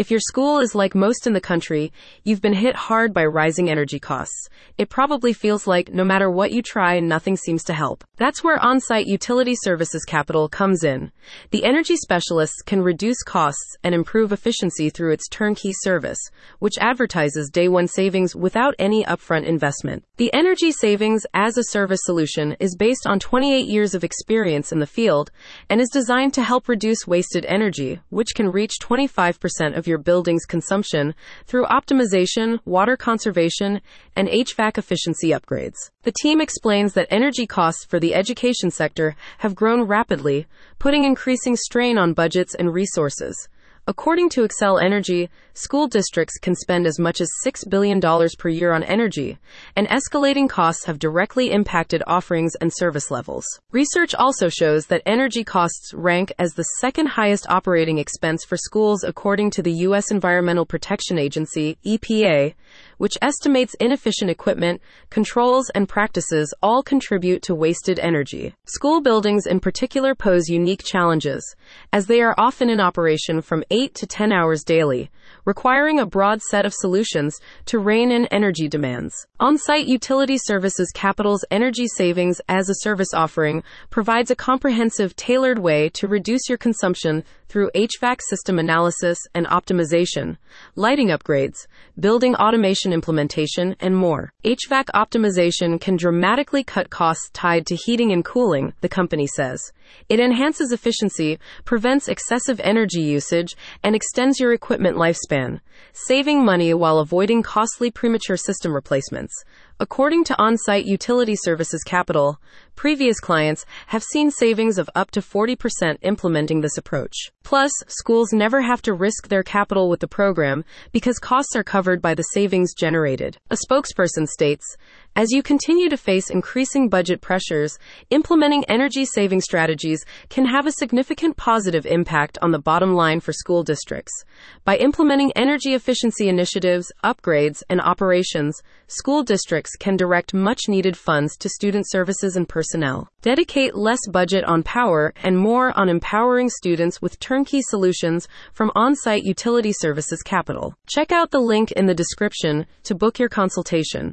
If your school is like most in the country, you've been hit hard by rising energy costs. It probably feels like no matter what you try, nothing seems to help. That's where Onsite Utility Services Capital comes in. The energy specialists can reduce costs and improve efficiency through its turnkey service, which advertises day one savings without any upfront investment. The energy savings as a service solution is based on 28 years of experience in the field and is designed to help reduce wasted energy, which can reach 25% of your building's consumption through optimization, water conservation, and HVAC efficiency upgrades. The team explains that energy costs for the education sector have grown rapidly, putting increasing strain on budgets and resources. According to Xcel Energy, school districts can spend as much as $6 billion per year on energy, and escalating costs have directly impacted offerings and service levels. Research also shows that energy costs rank as the second highest operating expense for schools according to the U.S. Environmental Protection Agency, EPA, which estimates inefficient equipment, controls, and practices all contribute to wasted energy. School buildings in particular pose unique challenges, as they are often in operation from 8 to 10 hours daily, requiring a broad set of solutions to rein in energy demands. Onsite Utility Services Capital's energy savings as a service offering provides a comprehensive, tailored way to reduce your consumption through HVAC system analysis and optimization, lighting upgrades, building automation implementation, and more. HVAC optimization can dramatically cut costs tied to heating and cooling, the company says. It enhances efficiency, prevents excessive energy usage, and extends your equipment lifespan, saving money while avoiding costly premature system replacements. According to Onsite Utility Services Capital, previous clients have seen savings of up to 40% implementing this approach. Plus, schools never have to risk their capital with the program because costs are covered by the savings generated. A spokesperson states, as you continue to face increasing budget pressures, implementing energy saving strategies can have a significant positive impact on the bottom line for school districts. By implementing energy efficiency initiatives, upgrades, and operations, school districts can direct much needed funds to student services and personnel. Dedicate less budget on power and more on empowering students with turnkey solutions from Onsite Utility Services Capital. Check out the link in the description to book your consultation.